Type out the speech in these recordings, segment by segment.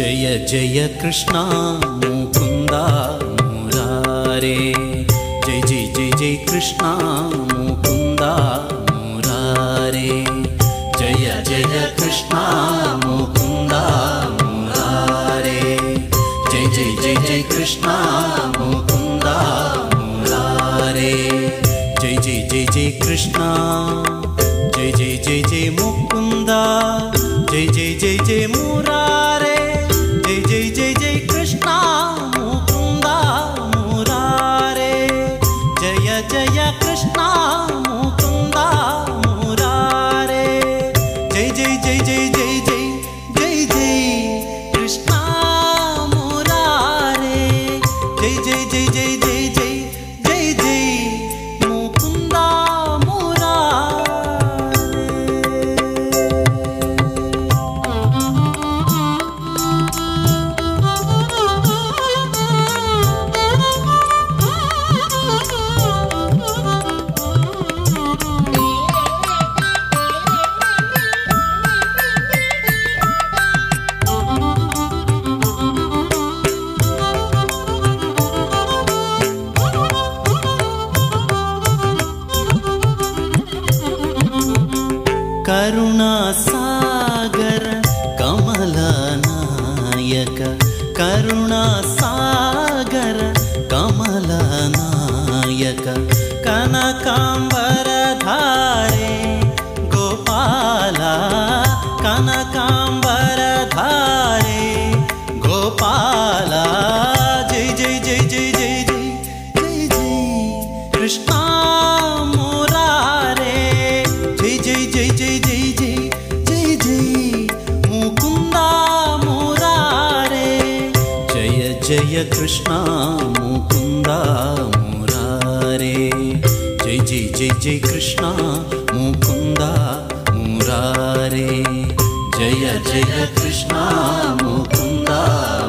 जय कृष्णा मुकुन्दा मुरारे जय जय जय जय कृष्णा मुकुन्दा मुरारे जय जय कृष्णा मुकुन्दा मुरारे जय जय जय जय कृष्णा मुकुन्दा मुरारे जय जय जय जय कृष्णा जय जय जय जय मुकुन्दा जय जय जय जय j. j. j. Karunasagar कमलनायक। Karunasagar कमलनायक जय कृष्णा मुकुन्दा मुरारे। जय जय जय जय कृष्णा मुकुन्दा मुरारे। जय जय कृष्णा मुकुन्दा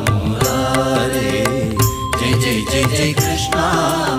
मुरारे। जय जय जय जय कृष्णा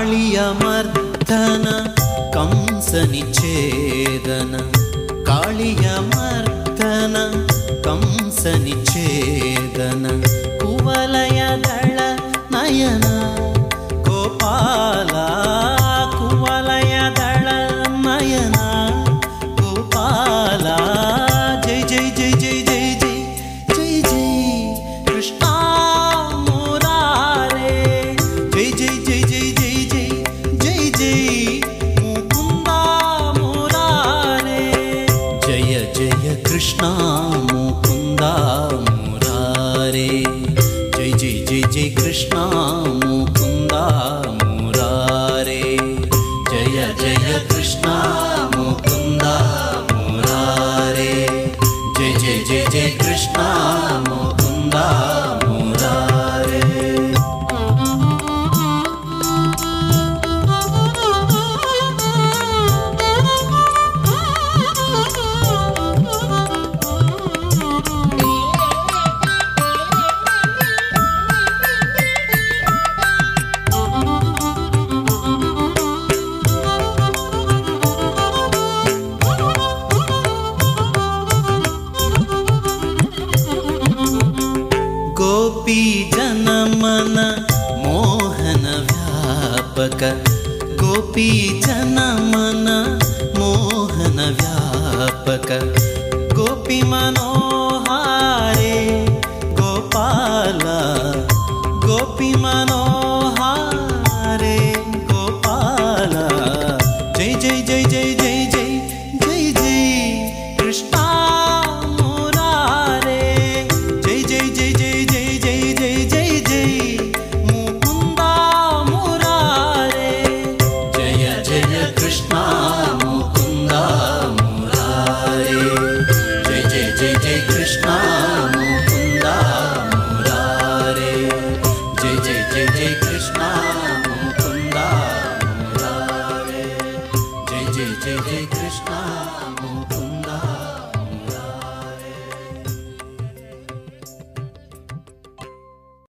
കാളിയമർദ്ധന കംസനിച്ഛേദന. കാളിയമർദ്ധന കംസനിച്ഛേദന. मुरारे। जय जय जय जय कृष्णा मुकुन्दा मुरारे जय जय कृष्णा मुकुन्दा मुरारे जय जय जय जय कृष्णा जनमन मोहन व्यापक। गोपी जनमन Jai Krishna.